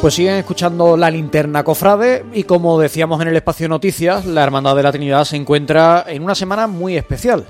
Pues siguen escuchando la linterna cofrade y como decíamos en el espacio noticias, la Hermandad de la Trinidad se encuentra en una semana muy especial.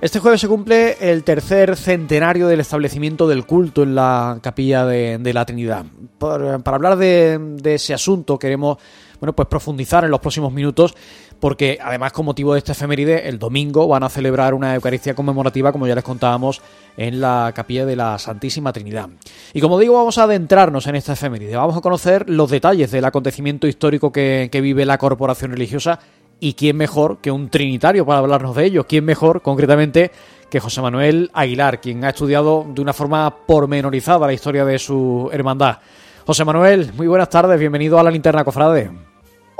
Este jueves se cumple el tercer centenario del establecimiento del culto en la capilla de, la Trinidad. para hablar de, de ese asunto queremos bueno, pues profundizar en los próximos minutos porque además con motivo de este efeméride el domingo van a celebrar una Eucaristía conmemorativa como ya les contábamos en la capilla de la Santísima Trinidad. Y como digo vamos a adentrarnos en esta efeméride, vamos a conocer los detalles del acontecimiento histórico que, vive la corporación religiosa y quién mejor que un trinitario para hablarnos de ello, quién mejor concretamente que José Manuel Aguilar, quien ha estudiado de una forma pormenorizada la historia de su hermandad. José Manuel, muy buenas tardes, bienvenido a la Linterna Cofrade.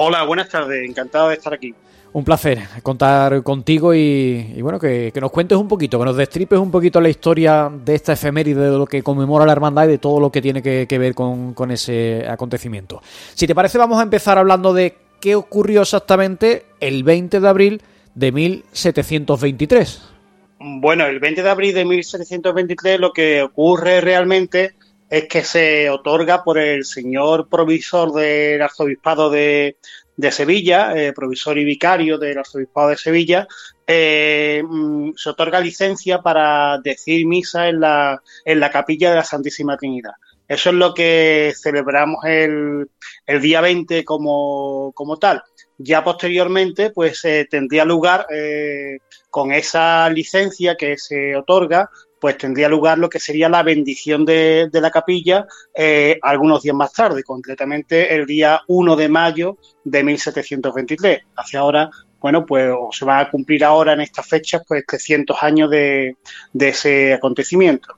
Hola, buenas tardes, encantado de estar aquí. Un placer contar contigo y, bueno, que, nos cuentes un poquito, que nos destripes un poquito la historia de esta efeméride, de lo que conmemora la hermandad y de todo lo que tiene que, ver con, ese acontecimiento. Si te parece, vamos a empezar hablando de qué ocurrió exactamente el 20 de abril de 1723. Bueno, el 20 de abril de 1723 lo que ocurre realmente es que se otorga por el señor provisor del arzobispado de, Sevilla, eh, provisor y vicario del arzobispado de Sevilla, eh, mm, se otorga licencia para decir misa en la, en la capilla de la Santísima Trinidad. Eso es lo que celebramos el, el día 20 como, como, tal. Ya posteriormente, pues eh, tendría lugar con esa licencia que se otorga, pues tendría lugar lo que sería la bendición de, la capilla eh, algunos días más tarde, concretamente el día 1 de mayo de 1723. Hacia ahora, bueno, pues se va a cumplir ahora en estas fechas pues 300 años de, ese acontecimiento.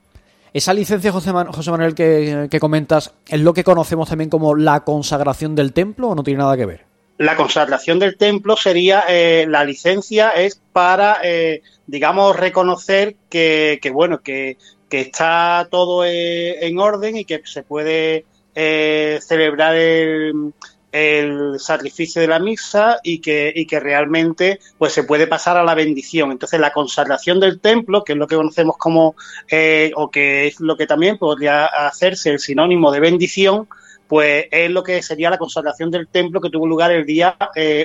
Esa licencia, José, Manuel, que, que comentas, ¿es lo que conocemos también como la consagración del templo o no tiene nada que ver? La consagración del templo sería, eh, la licencia es para, eh, digamos, reconocer que, bueno, que, está todo eh, en orden y que se puede celebrar el, sacrificio de la misa y que, y que realmente pues se puede pasar a la bendición. Entonces la consagración del templo, que es lo que conocemos como, o que es lo que también podría hacerse el sinónimo de bendición, pues es lo que sería la consagración del templo que tuvo lugar el día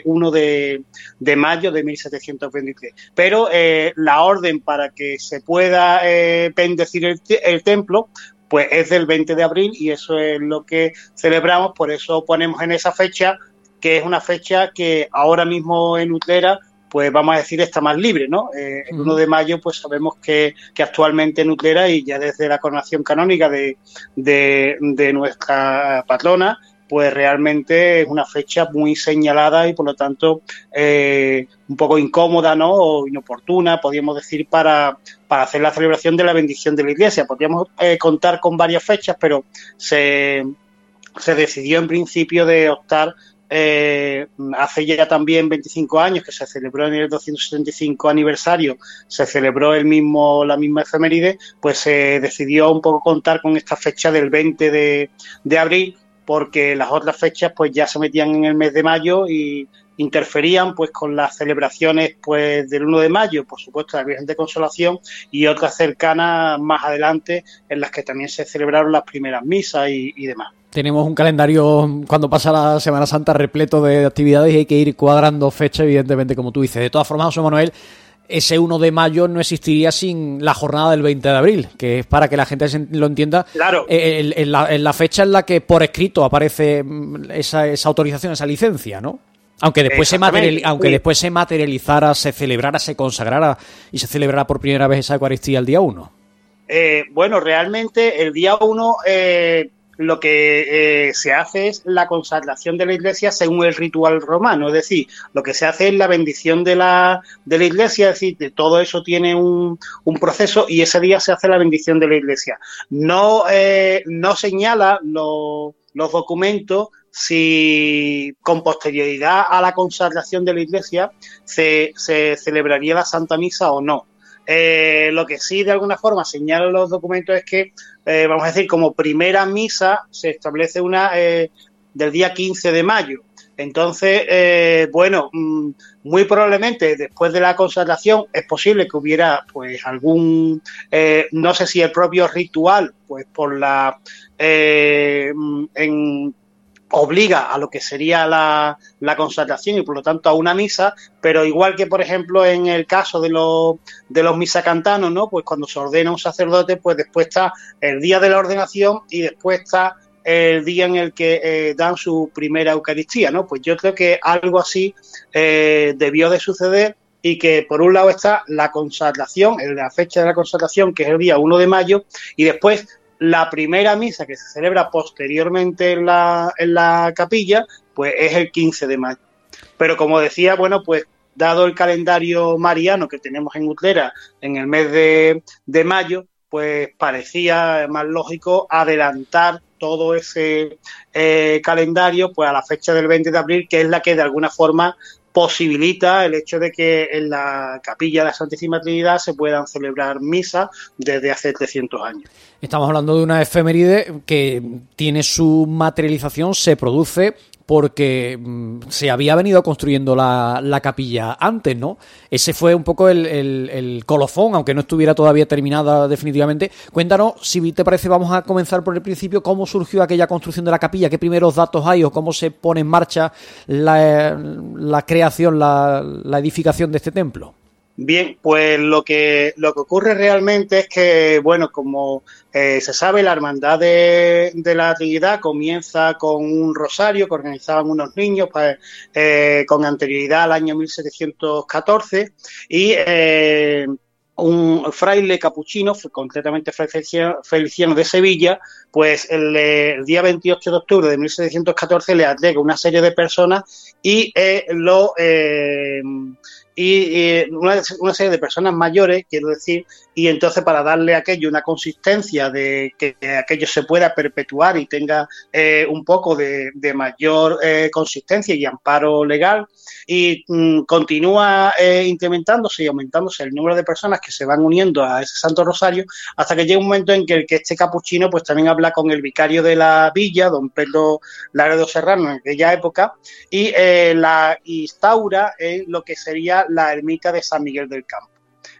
1 eh, de, mayo de 1723. Pero eh, la orden para que se pueda eh, bendecir el, templo, pues es del 20 de abril y eso es lo que celebramos, por eso ponemos en esa fecha, que es una fecha que ahora mismo en Utrera pues vamos a decir, está más libre, ¿no? Eh, el 1 de mayo, pues sabemos que, actualmente en Utrera y ya desde la coronación canónica de, de, nuestra patrona, pues realmente es una fecha muy señalada y por lo tanto eh, un poco incómoda, ¿no? O inoportuna, podríamos decir, para, para hacer la celebración de la bendición de la iglesia. Podríamos eh, contar con varias fechas, pero se, se decidió en principio de optar eh, hace ya también 25 años que se celebró en el 275 aniversario, se celebró el mismo, la misma efeméride, pues se decidió un poco contar con esta fecha del 20 de, de abril, porque las otras fechas pues ya se metían en el mes de mayo y interferían pues con las celebraciones pues del 1 de mayo, por supuesto la Virgen de Consolación y otras cercanas más adelante en las que también se celebraron las primeras misas y demás tenemos un calendario cuando pasa la Semana Santa repleto de actividades y hay que ir cuadrando fecha, evidentemente, como tú dices. De todas formas, José Manuel, ese 1 de mayo no existiría sin la jornada del 20 de abril, que es para que la gente lo entienda. Claro. Eh, en, la, fecha en la que por escrito aparece mm, esa, autorización, esa licencia, ¿no? Aunque después, se aunque después se materializara, se celebrara, se consagrara y se celebrara por primera vez esa Eucaristía el día 1. Eh, bueno, realmente el día 1 lo que eh, se hace es la consagración de la iglesia según el ritual romano, es decir, lo que se hace es la bendición de la, de la iglesia, es decir, de todo eso tiene un, un, proceso y ese día se hace la bendición de la iglesia. No, eh, no señala los documentos si con posterioridad a la consagración de la iglesia se, se celebraría la Santa Misa o no. Eh, lo que sí de alguna forma señalan los documentos es que, eh, vamos a decir, como primera misa se establece una eh, del día 15 de mayo. Entonces, bueno, mm, muy probablemente después de la consagración es posible que hubiera pues algún, no sé si el propio ritual, pues por la, en obliga a lo que sería la, la, consagración y por lo tanto a una misa, pero igual que por ejemplo en el caso de los, de los misacantanos, ¿no? Pues cuando se ordena un sacerdote, pues después está el día de la ordenación y después está el día en el que eh, dan su primera Eucaristía, ¿no? Pues yo creo que algo así eh, debió de suceder y que por un lado está la consagración, la fecha de la consagración, que es el día 1 de mayo, y después la primera misa que se celebra posteriormente en la, en la capilla, pues es el 15 de mayo. Pero como decía, bueno, pues dado el calendario mariano que tenemos en Utrera en el mes de, de mayo, pues parecía más lógico adelantar todo ese eh, calendario pues a la fecha del 20 de abril, que es la que de alguna forma posibilita el hecho de que en la capilla de la Santísima Trinidad se puedan celebrar misas desde hace 300 años. Estamos hablando de una efeméride que tiene su materialización, se produce porque mm, se había venido construyendo la, la, capilla antes, ¿no? Ese fue un poco el, el, colofón, aunque no estuviera todavía terminada definitivamente. Cuéntanos, si te parece, vamos a comenzar por el principio, cómo surgió aquella construcción de la capilla, qué primeros datos hay o cómo se pone en marcha la, la creación, la, la edificación de este templo. Bien, pues lo que, lo que ocurre realmente es que, bueno, como eh, se sabe, la Hermandad de, la Trinidad comienza con un rosario que organizaban unos niños pues, eh, con anterioridad al año 1714 y eh, un fraile capuchino, concretamente Feliciano de Sevilla, pues el, el, día 28 de octubre de 1714 le agrega una serie de personas y lo y, una, serie de personas mayores, quiero decir, y entonces para darle a aquello una consistencia de que, aquello se pueda perpetuar y tenga eh, un poco de, mayor eh, consistencia y amparo legal, y mm, continúa eh, incrementándose y aumentándose el número de personas que se van uniendo a ese Santo Rosario, hasta que llega un momento en que, el, que este capuchino pues también habla con el vicario de la villa, don Pedro Laredo Serrano, en aquella época, y la instaura en lo que sería la ermita de San Miguel del Campo.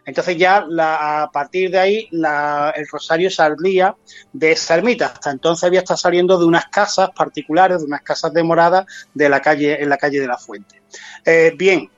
Entonces ya a partir de ahí el rosario saldría de esa ermita. Hasta entonces había estado saliendo de unas casas particulares, de unas casas de morada de la calle, en la calle de la Fuente. Eh, bien,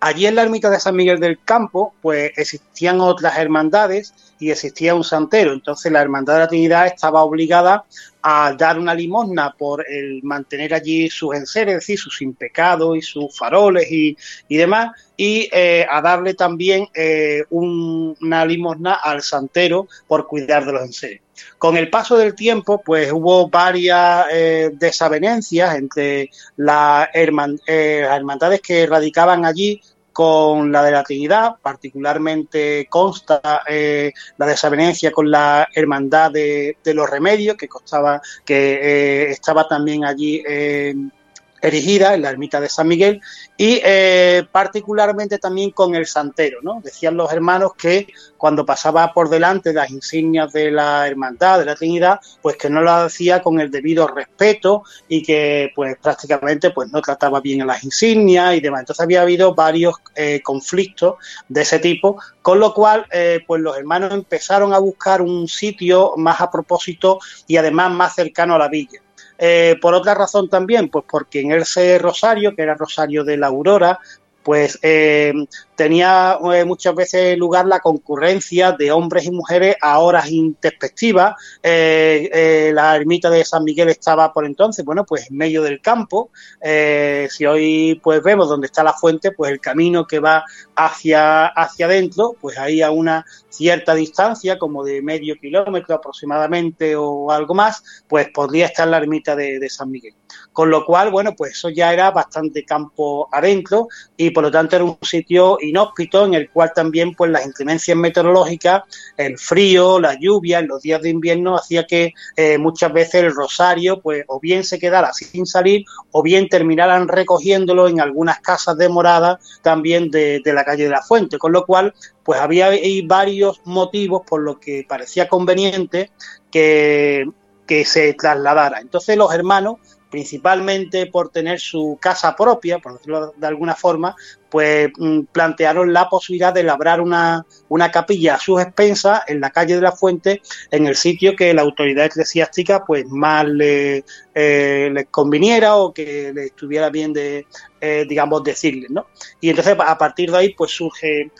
allí en la ermita de San Miguel del Campo, pues existían otras hermandades y existía un santero. Entonces la Hermandad de la Trinidad estaba obligada a dar una limosna por el mantener allí sus enseres, es decir, sus impecados y sus faroles y, demás, y eh, a darle también eh, una limosna al santero por cuidar de los enseres. Con el paso del tiempo, pues hubo varias eh, desavenencias entre las hermandades que radicaban allí con la de la Trinidad, particularmente consta eh, la desavenencia con la Hermandad de, los Remedios, que costaba, que eh, estaba también allí en erigida en la ermita de San Miguel y eh, particularmente también con el santero, ¿no? Decían los hermanos que cuando pasaba por delante las insignias de la hermandad, de la Trinidad, pues que no lo hacía con el debido respeto y que pues prácticamente pues no trataba bien a las insignias y demás. Entonces había habido varios eh, conflictos de ese tipo, con lo cual eh, pues los hermanos empezaron a buscar un sitio más a propósito y además más cercano a la villa. Eh, por otra razón también, pues porque en ese rosario, que era Rosario de la Aurora, pues eh, tenía eh, muchas veces lugar la concurrencia de hombres y mujeres a horas introspectivas. la ermita de San Miguel estaba por entonces, bueno, pues en medio del campo. si hoy pues vemos dónde está la fuente, pues el camino que va hacia, hacia adentro, pues ahí a una cierta distancia, como de medio kilómetro aproximadamente o algo más, pues podría estar la ermita de, San Miguel. Con lo cual, bueno, pues eso ya era bastante campo adentro y por lo tanto era un sitio inhóspito en el cual también pues las inclemencias meteorológicas, el frío, la lluvia en los días de invierno hacía que eh, muchas veces el rosario pues o bien se quedara sin salir o bien terminaran recogiéndolo en algunas casas de morada también de, la calle de la Fuente, con lo cual pues había varios motivos por los que parecía conveniente que, que se trasladara. Entonces los hermanos principalmente por tener su casa propia, por decirlo de alguna forma, pues mm, plantearon la posibilidad de labrar una, una capilla a sus expensas en la calle de la Fuente, en el sitio que la autoridad eclesiástica pues más le, eh, les conviniera o que le estuviera bien de, eh, digamos, decirles, ¿no? Y entonces a partir de ahí pues surge,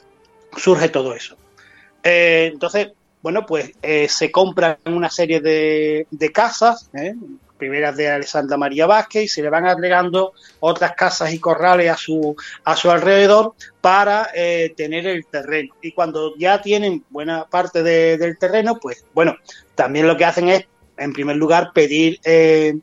surge todo eso. Eh, entonces, bueno, pues se compran una serie de, de casas, primeras de Alessandra María Vázquez y se le van agregando otras casas y corrales a su, a su alrededor para eh, tener el terreno. Y cuando ya tienen buena parte del terreno, pues bueno, también lo que hacen es, en primer lugar, pedir eh,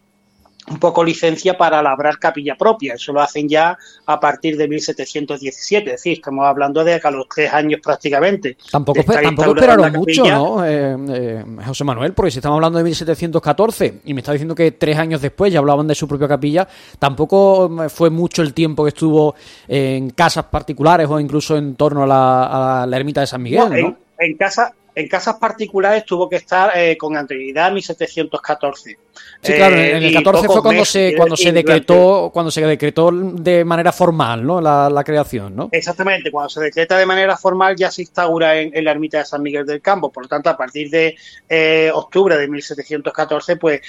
un poco licencia para labrar capilla propia. Eso lo hacen ya a partir de 1717, es decir, estamos hablando de a los tres años prácticamente. Tampoco, tampoco esperaron mucho, ¿no, eh, eh, José Manuel? Porque si estamos hablando de 1714 y me está diciendo que tres años después ya hablaban de su propia capilla, tampoco mm, fue mucho el tiempo que estuvo en casas particulares o incluso en torno a la, ermita de San Miguel, ¿no? En, en casa, en casas particulares tuvo que estar eh, con anterioridad a 1714. Sí, claro, en el 14 eh, fue cuando se, cuando se decretó, cuando se decretó de manera formal, ¿no? La, creación, ¿no? Exactamente, cuando se decreta de manera formal ya se instaura en, la ermita de San Miguel del Campo. Por lo tanto, a partir de eh, octubre de 1714, pues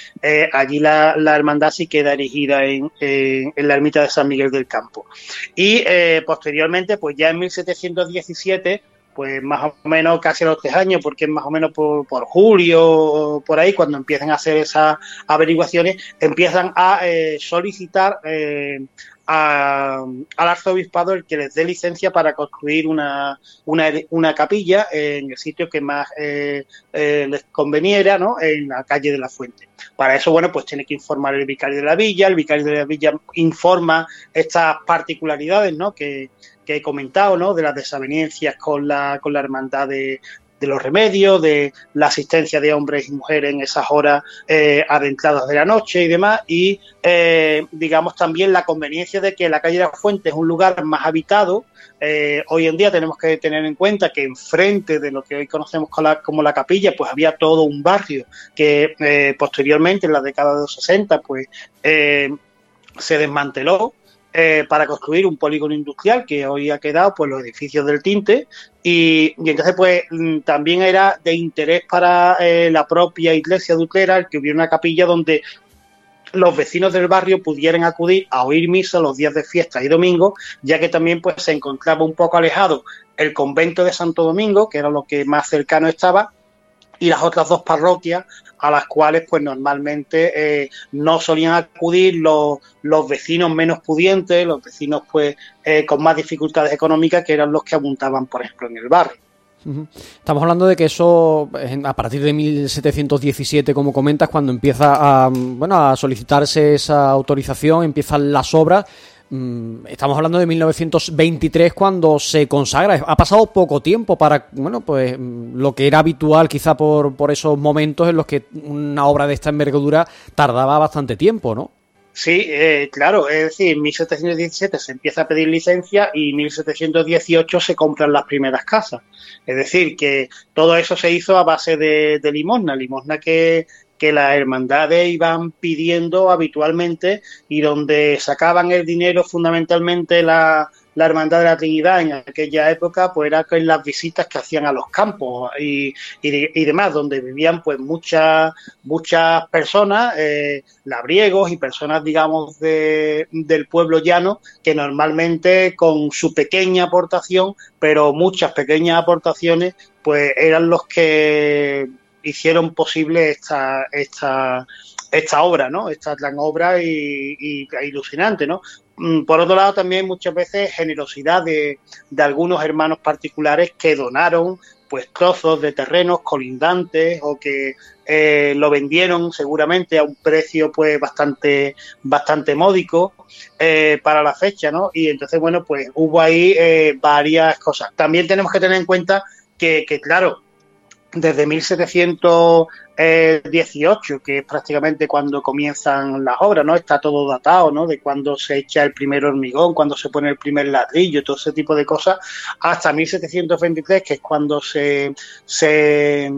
allí la, hermandad sí queda erigida en, en, la ermita de San Miguel del Campo. Y posteriormente, pues ya en 1717 pues más o menos casi a los tres años, porque más o menos por, julio o por ahí, cuando empiezan a hacer esas averiguaciones, empiezan a eh, solicitar eh, al arzobispado el que les dé licencia para construir una, una, capilla en el sitio que más eh, les conveniera, ¿no? En la calle de la Fuente. Para eso, bueno, pues tiene que informar el vicario de la villa, el vicario de la villa informa estas particularidades, ¿no? Que, que he comentado, ¿no? De las desavenencias con la, con la hermandad de, los remedios, de la asistencia de hombres y mujeres en esas horas eh, adentradas de la noche y demás, y eh, digamos también la conveniencia de que la calle de la Fuente es un lugar más habitado. Eh, hoy en día tenemos que tener en cuenta que enfrente de lo que hoy conocemos como la, capilla, pues había todo un barrio que posteriormente, en la década de los 60, pues se desmanteló eh, para construir un polígono industrial que hoy ha quedado pues los edificios del tinte. Y, entonces pues mm, también era de interés para eh, la propia iglesia el que hubiera una capilla donde los vecinos del barrio pudieran acudir a oír misa los días de fiesta y domingo, ya que también pues se encontraba un poco alejado el convento de Santo Domingo, que era lo que más cercano estaba, y las otras dos parroquias a las cuales pues normalmente eh, no solían acudir los, los, vecinos menos pudientes, los vecinos pues eh, con más dificultades económicas que eran los que abundaban por ejemplo en el barrio. Estamos hablando de que eso, a partir de 1717, como comentas, cuando empieza a, bueno, a solicitarse esa autorización, empiezan las obras Mm, estamos hablando de 1923 cuando se consagra. Ha pasado poco tiempo para, bueno, pues mm, lo que era habitual quizá por, por esos momentos en los que una obra de esta envergadura tardaba bastante tiempo, ¿no? Sí, eh, claro, es decir, en 1717 se empieza a pedir licencia y en 1718 se compran las primeras casas. Es decir, que todo eso se hizo a base de limosna, limosna que que las hermandades iban pidiendo habitualmente y donde sacaban el dinero fundamentalmente la, la Hermandad de la Trinidad en aquella época, pues era con las visitas que hacían a los campos y, y, demás, donde vivían pues muchas muchas personas, eh, labriegos y personas, digamos, de, del pueblo llano, que normalmente con su pequeña aportación, pero muchas pequeñas aportaciones, pues eran los que hicieron posible esta, esta, esta obra, ¿no? Esta gran obra y, ilusionante, ¿no? Mm, por otro lado, también muchas veces generosidad de, de algunos hermanos particulares que donaron pues trozos de terrenos colindantes o que eh, lo vendieron seguramente a un precio pues bastante bastante módico eh, para la fecha, ¿no? Y entonces bueno pues hubo ahí eh, varias cosas. También tenemos que tener en cuenta que claro desde 1718, que es prácticamente cuando comienzan las obras, ¿no? Está todo datado, ¿no? De cuando se echa el primer hormigón, cuando se pone el primer ladrillo, todo ese tipo de cosas, hasta 1723, que es cuando se, se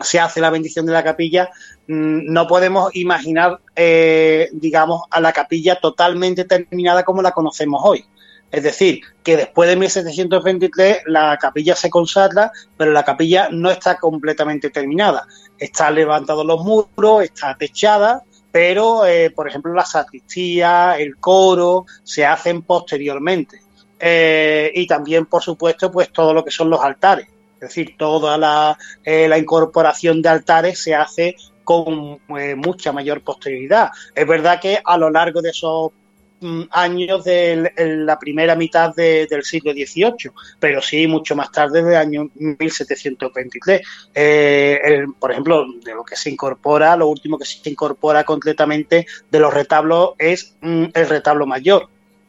se hace la bendición de la capilla, mm, no podemos imaginar, eh, digamos, a la capilla totalmente terminada como la conocemos hoy. Es decir, que después de 1723 la capilla se consagra, pero la capilla no está completamente terminada. Está levantados los muros, está techada, pero, eh, por ejemplo, la sacristía, el coro, se hacen posteriormente. Eh, y también, por supuesto, pues todo lo que son los altares. Es decir, toda la, eh, incorporación de altares se hace con mucha mayor posterioridad. Es verdad que a lo largo de esos años de la primera mitad del siglo XVIII, pero sí mucho más tarde del año 1723. Eh, por ejemplo, de lo que se incorpora, lo último que se incorpora completamente de los retablos es mm, el retablo mayor,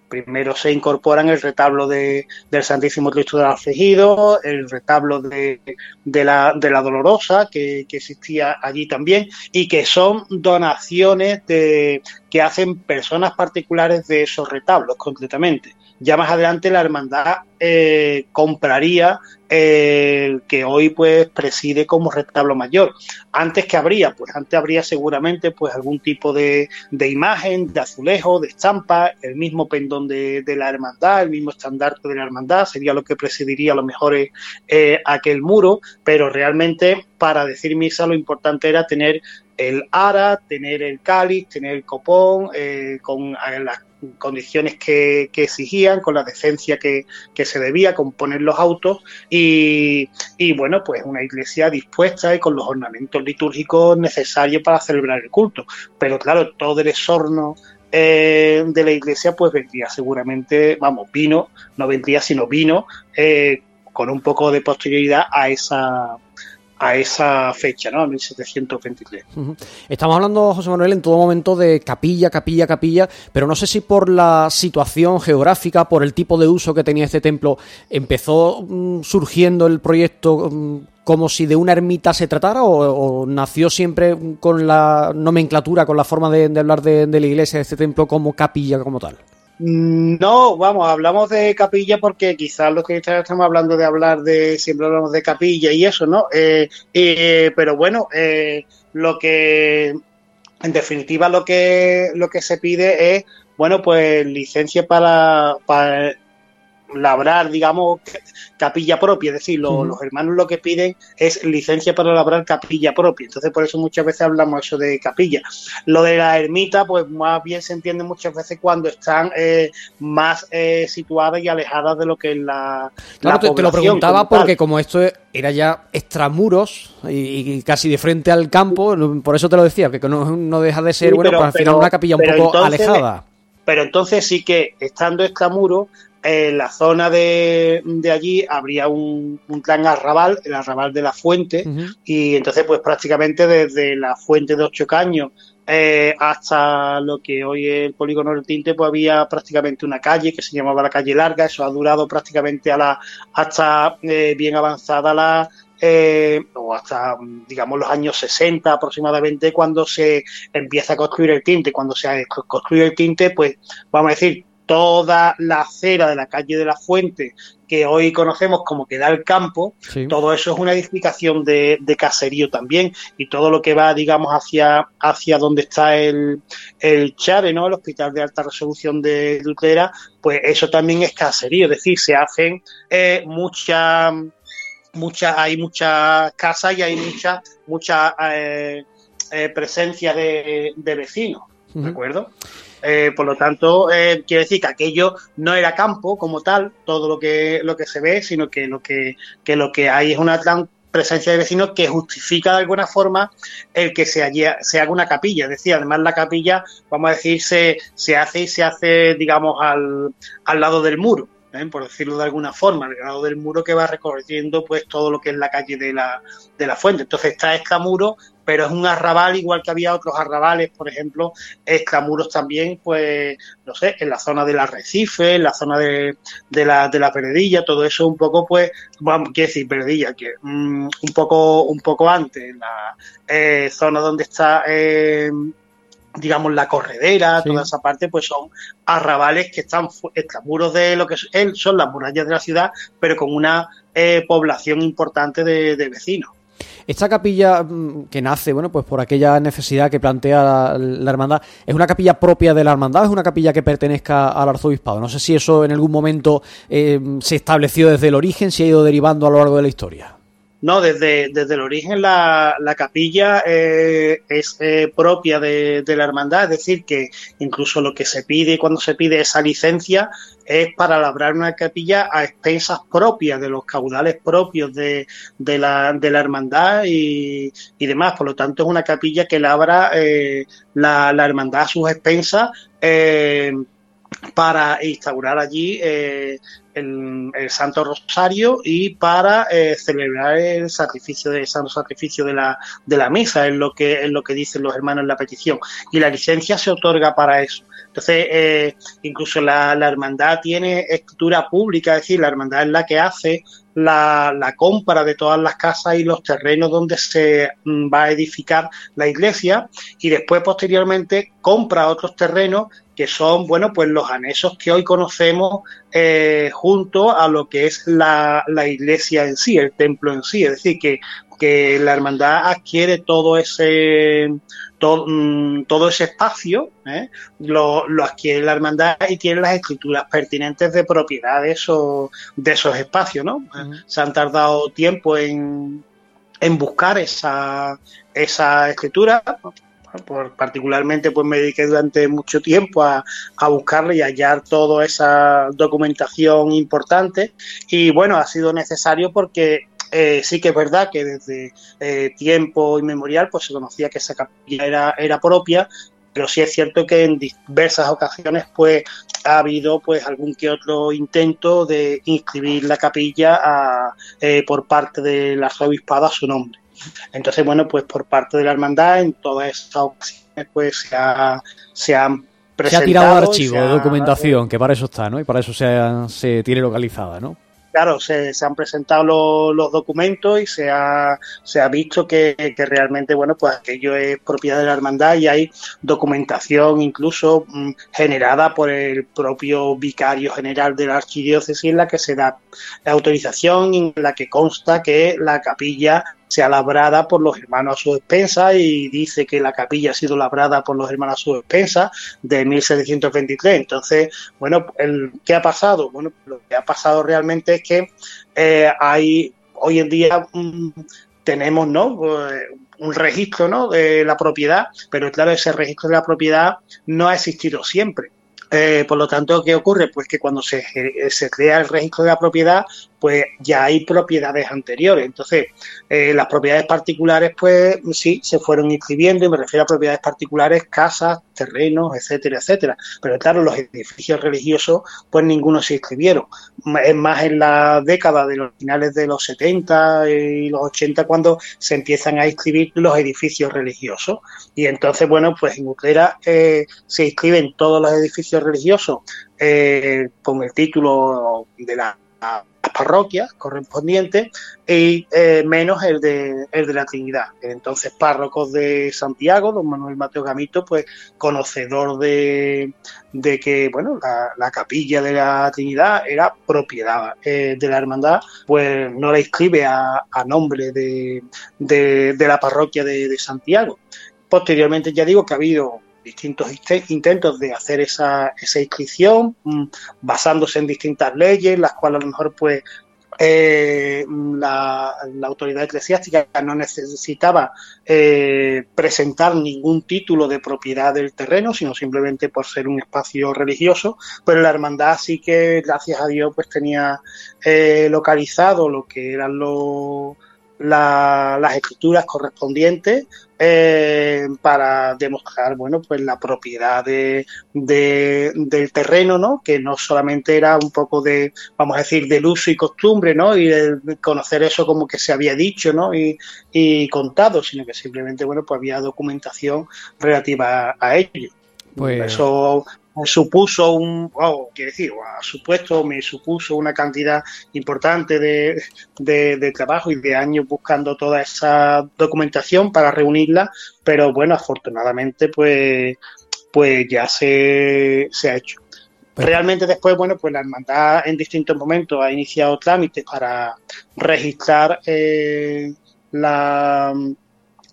Primero se incorporan el retablo de, del Santísimo Cristo del Afligido, el retablo de, de, la, de la Dolorosa, que, existía allí también, y que son donaciones de, que hacen personas particulares de esos retablos, concretamente. Ya más adelante la hermandad eh, compraría el que hoy pues preside como retablo mayor. Antes que habría, pues antes habría seguramente pues algún tipo de, de imagen, de azulejo, de estampa, el mismo pendón de, la hermandad, el mismo estandarte de la hermandad, sería lo que presidiría a lo mejor eh, aquel muro, pero realmente para decir misa lo importante era tener el ara, tener el cáliz, tener el copón, eh, con las condiciones que, exigían, con la decencia que, se debía, con poner los autos y, bueno, pues una iglesia dispuesta y con los ornamentos litúrgicos necesarios para celebrar el culto. Pero claro, todo el esorno eh, de la iglesia pues vendría seguramente, vamos, vino, no vendría sino vino eh, con un poco de posterioridad a esa a esa fecha, ¿no? 1723. Estamos hablando, José Manuel, en todo momento de capilla, capilla, capilla, pero no sé si por la situación geográfica, por el tipo de uso que tenía este templo, empezó mm, surgiendo el proyecto mm, como si de una ermita se tratara o, nació siempre con la nomenclatura, con la forma de, hablar de la iglesia de este templo como capilla como tal. Mm, no, vamos, hablamos de capilla porque quizás los que estamos hablando de hablar de, siempre hablamos de capilla y eso, ¿no? Eh, eh, pero bueno, eh, lo que, en definitiva, lo que, lo que se pide es, bueno, pues licencia para, para labrar, digamos, capilla propia, es decir, los hermanos lo que piden es licencia para labrar capilla propia, entonces por eso muchas veces hablamos eso de capilla. Lo de la ermita, pues más bien se entiende muchas veces cuando están eh, más eh, situadas y alejadas de lo que es la... Claro, te, lo preguntaba porque como esto era ya extramuros y, casi de frente al campo, por eso te lo decía, que no, deja de ser, bueno, pues al final una capilla un poco alejada. Pero entonces sí que estando extramuros en la zona de, de allí habría un, un, gran arrabal, el arrabal de la fuente, y entonces pues prácticamente desde la fuente de Ocho Caños eh, hasta lo que hoy es el polígono del Tinte, pues había prácticamente una calle que se llamaba la calle larga, eso ha durado prácticamente a la, hasta eh, bien avanzada la, eh, o hasta, digamos, los años 60 aproximadamente, cuando se empieza a construir el tinte. Cuando se construye el tinte, pues vamos a decir, toda la acera de la calle de la Fuente, que hoy conocemos como que da el campo, todo eso es una edificación de, caserío también, y todo lo que va, digamos, hacia, hacia donde está el, el Chave, ¿no? El Hospital de Alta Resolución de Lutera, pues eso también es caserío, es decir, se hacen eh, muchas, muchas, hay muchas casas y hay mucha, mucha eh, eh, presencia de, vecinos, ¿de acuerdo? Eh, por lo tanto, eh, quiere decir que aquello no era campo como tal, todo lo que, lo que se ve, sino que lo que, que lo que hay es una gran presencia de vecinos que justifica de alguna forma el que se, se haga una capilla. Es decir, además la capilla, vamos a decir, se, se hace y se hace, digamos, al, al lado del muro. ¿eh? por decirlo de alguna forma, al lado del muro que va recorriendo pues todo lo que es la calle de la, de la fuente. Entonces está este muro pero es un arrabal igual que había otros arrabales, por ejemplo, extramuros también, pues, no sé, en la zona del arrecife, en la zona de, de la, de la Peredilla, todo eso un poco, pues, vamos, quiero decir, Peredilla, que mm, un poco un poco antes, en la eh, zona donde está... Eh, digamos, la corredera, toda esa parte, pues son arrabales que están extramuros de lo que son las murallas de la ciudad, pero con una eh, población importante de vecinos. Esta capilla mm, que nace, bueno, pues por aquella necesidad que plantea la, hermandad, ¿es una capilla propia de la hermandad es una capilla que pertenezca al arzobispado? No sé si eso en algún momento eh, se estableció desde el origen, si ha ido derivando a lo largo de la historia. No, desde, desde el origen la, la capilla eh, es eh, propia de, de, la hermandad, es decir, que incluso lo que se pide cuando se pide esa licencia es para labrar una capilla a expensas propias de los caudales propios de, de, la, de la hermandad y, y, demás. Por lo tanto, es una capilla que labra eh, la, la, hermandad a sus expensas para instaurar allí eh, el, Santo Rosario y para eh, celebrar el sacrificio de santo sacrificio de la, de la misa, es lo que es lo que dicen los hermanos en la petición. Y la licencia se otorga para eso. Entonces, eh, incluso la, la, hermandad tiene escritura pública, es decir, la hermandad es la que hace la, la, compra de todas las casas y los terrenos donde se mm, va a edificar la iglesia y después posteriormente compra otros terrenos que son, bueno, pues los anexos que hoy conocemos eh, junto a lo que es la, la, iglesia en sí, el templo en sí. Es decir, que, que la hermandad adquiere todo ese, todo, mm, todo ese espacio, ¿eh? lo, lo, adquiere la hermandad y tiene las escrituras pertinentes de propiedad de esos, de esos espacios, ¿no? Uh -huh. Se han tardado tiempo en, en buscar esa, esa escritura, por, particularmente pues me dediqué durante mucho tiempo a, a buscarle y hallar toda esa documentación importante y bueno, ha sido necesario porque eh, sí que es verdad que desde eh, tiempo inmemorial pues se conocía que esa capilla era, era propia, pero sí es cierto que en diversas ocasiones pues ha habido pues algún que otro intento de inscribir la capilla a, eh, por parte del arzobispado a su nombre. Entonces, bueno, pues por parte de la hermandad en todas estas ocasiones pues se, ha, se han presentado... Se ha tirado archivo de documentación, que para eso está, ¿no? Y para eso se, ha, se tiene localizada, ¿no? Claro, se, se han presentado los, documentos y se ha, se ha visto que, que, realmente, bueno, pues aquello es propiedad de la hermandad y hay documentación incluso mmm, generada por el propio vicario general de la archidiócesis en la que se da la autorización en la que consta que la capilla sea labrada por los hermanos a su expensa y dice que la capilla ha sido labrada por los hermanos a su expensa de 1723. Entonces, bueno, el, ¿qué ha pasado? Bueno, lo que ha pasado realmente es que eh, hay hoy en día um, tenemos, ¿no? Pues, un registro ¿no? de la propiedad, pero claro, ese registro de la propiedad no ha existido siempre. Eh, por lo tanto, ¿qué ocurre? Pues que cuando se, se, crea el registro de la propiedad, pues ya hay propiedades anteriores. Entonces, eh, las propiedades particulares, pues sí, se fueron inscribiendo, y me refiero a propiedades particulares, casas, terrenos, etcétera, etcétera. Pero claro, los edificios religiosos, pues ninguno se inscribieron. Es más en la década de los finales de los 70 y los 80 cuando se empiezan a inscribir los edificios religiosos. Y entonces, bueno, pues en Utrera eh, se inscriben todos los edificios religiosos eh, con el título de la parroquias correspondientes y eh, menos el de, el de la Trinidad. Entonces, párrocos de Santiago, don Manuel Mateo Gamito, pues conocedor de, de que, bueno, la, la, capilla de la Trinidad era propiedad eh, de la hermandad, pues no la inscribe a, nombre de, de, la parroquia de Santiago. Posteriormente, ya digo que ha habido distintos intentos de hacer esa, esa inscripción mmm, basándose en distintas leyes, las cuales a lo mejor pues eh, la, la, autoridad eclesiástica no necesitaba eh, presentar ningún título de propiedad del terreno, sino simplemente por ser un espacio religioso, pero la hermandad sí que, gracias a Dios, pues tenía eh, localizado lo que eran los la, las escrituras correspondientes eh, para demostrar bueno pues la propiedad de, de, del terreno no que no solamente era un poco de vamos a decir del uso y costumbre no y de conocer eso como que se había dicho no y, y contado sino que simplemente bueno pues había documentación relativa a, a ello. Pues... eso supuso un, oh, quiero decir, ha supuesto, me supuso una cantidad importante de, de, de, trabajo y de años buscando toda esa documentación para reunirla, pero bueno, afortunadamente pues, pues ya se, se ha hecho. Realmente después, bueno, pues la hermandad en distintos momentos ha iniciado trámites para registrar eh, la,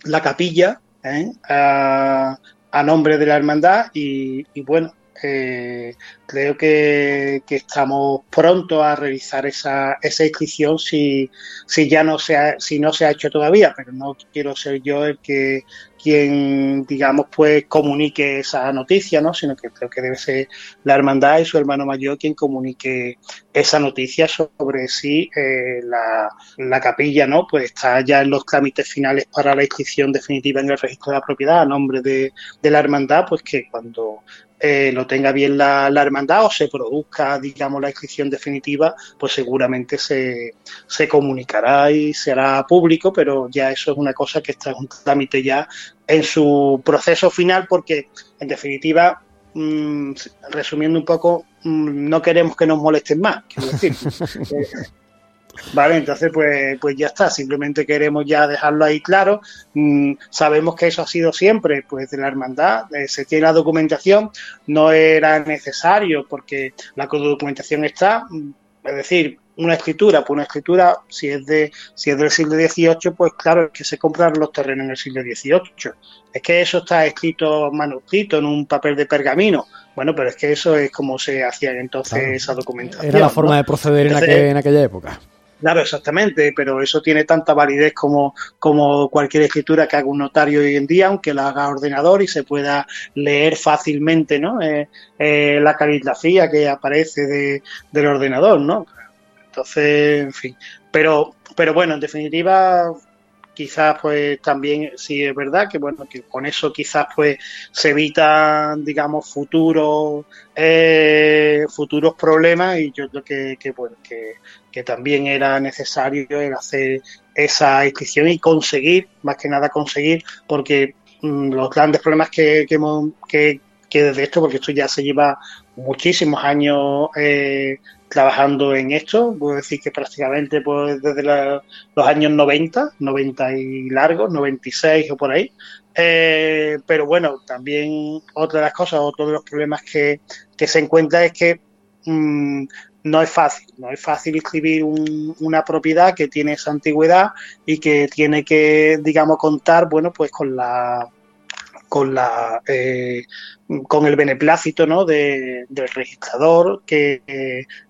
la capilla ¿eh? a, nombre de la hermandad y, bueno, eh, creo que, estamos pronto a realizar esa, esa inscripción si, si ya no se ha, si no se ha hecho todavía, pero no quiero ser yo el que quien digamos pues comunique esa noticia, ¿no? sino que creo que debe ser la hermandad y su hermano mayor quien comunique esa noticia sobre si eh, la, la, capilla no pues está ya en los trámites finales para la inscripción definitiva en el registro de la propiedad a nombre de, de la hermandad, pues que cuando eh, lo tenga bien la, hermandad o se produzca, digamos, la inscripción definitiva, pues seguramente se, se comunicará y será público, pero ya eso es una cosa que está en un trámite ya en su proceso final, porque en definitiva, mm, resumiendo un poco, mm, no queremos que nos molesten más, quiero decir. Vale, entonces pues, pues ya está, simplemente queremos ya dejarlo ahí claro. Mm, sabemos que eso ha sido siempre pues de la hermandad, eh, se tiene la documentación, no era necesario porque la documentación está, mm, es decir, una escritura, pues una escritura, si es de si es del siglo XVIII, pues claro, es que se compraron los terrenos en el siglo XVIII. Es que eso está escrito manuscrito en un papel de pergamino. Bueno, pero es que eso es como se hacía entonces esa documentación. Era la forma de proceder en aquella época. Claro, exactamente, pero eso tiene tanta validez como, como cualquier escritura que haga un notario hoy en día, aunque la haga ordenador y se pueda leer fácilmente, ¿no? Eh, eh, la caligrafía que aparece de, del ordenador, ¿no? Entonces, en fin. Pero, pero bueno, en definitiva, quizás pues también sí es verdad que bueno que con eso quizás pues se evitan digamos futuros eh, futuros problemas y yo creo que, que bueno que, que también era necesario hacer esa inscripción y conseguir, más que nada conseguir, porque mm, los grandes problemas que, que, que, desde esto, porque esto ya se lleva muchísimos años eh, trabajando en esto, puedo decir que prácticamente pues, desde los años 90, 90 y largos, 96 o por ahí. Eh, pero bueno, también otra de las cosas, otro de los problemas que, se encuentra es que mm, no es fácil, no es fácil inscribir una propiedad que tiene esa antigüedad y que tiene que, digamos, contar, bueno, pues con la con la eh, con el beneplácito ¿no? del registrador que,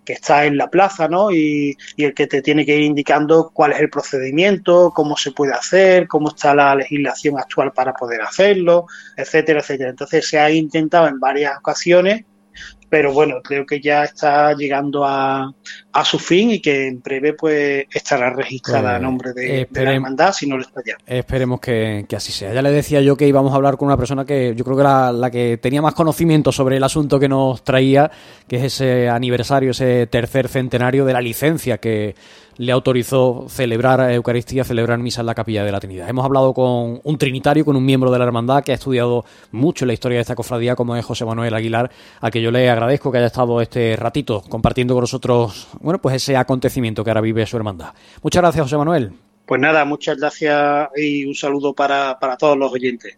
que, está en la plaza ¿no? Y, y, el que te tiene que ir indicando cuál es el procedimiento, cómo se puede hacer, cómo está la legislación actual para poder hacerlo, etcétera, etcétera. Entonces se ha intentado en varias ocasiones pero bueno, creo que ya está llegando a, a su fin y que en breve pues estará registrada a pues, nombre de, la hermandad si no lo está ya. Esperemos que, así sea. Ya le decía yo que íbamos a hablar con una persona que yo creo que era la que tenía más conocimiento sobre el asunto que nos traía, que es ese aniversario, ese tercer centenario de la licencia que le autorizó celebrar Eucaristía, celebrar misa en la Capilla de la Trinidad. Hemos hablado con un trinitario, con un miembro de la hermandad que ha estudiado mucho la historia de esta cofradía, como es José Manuel Aguilar, a que yo le agradezco que haya estado este ratito compartiendo con nosotros, bueno, pues ese acontecimiento que ahora vive su hermandad. Muchas gracias, José Manuel. Pues nada, muchas gracias y un saludo para, para todos los oyentes.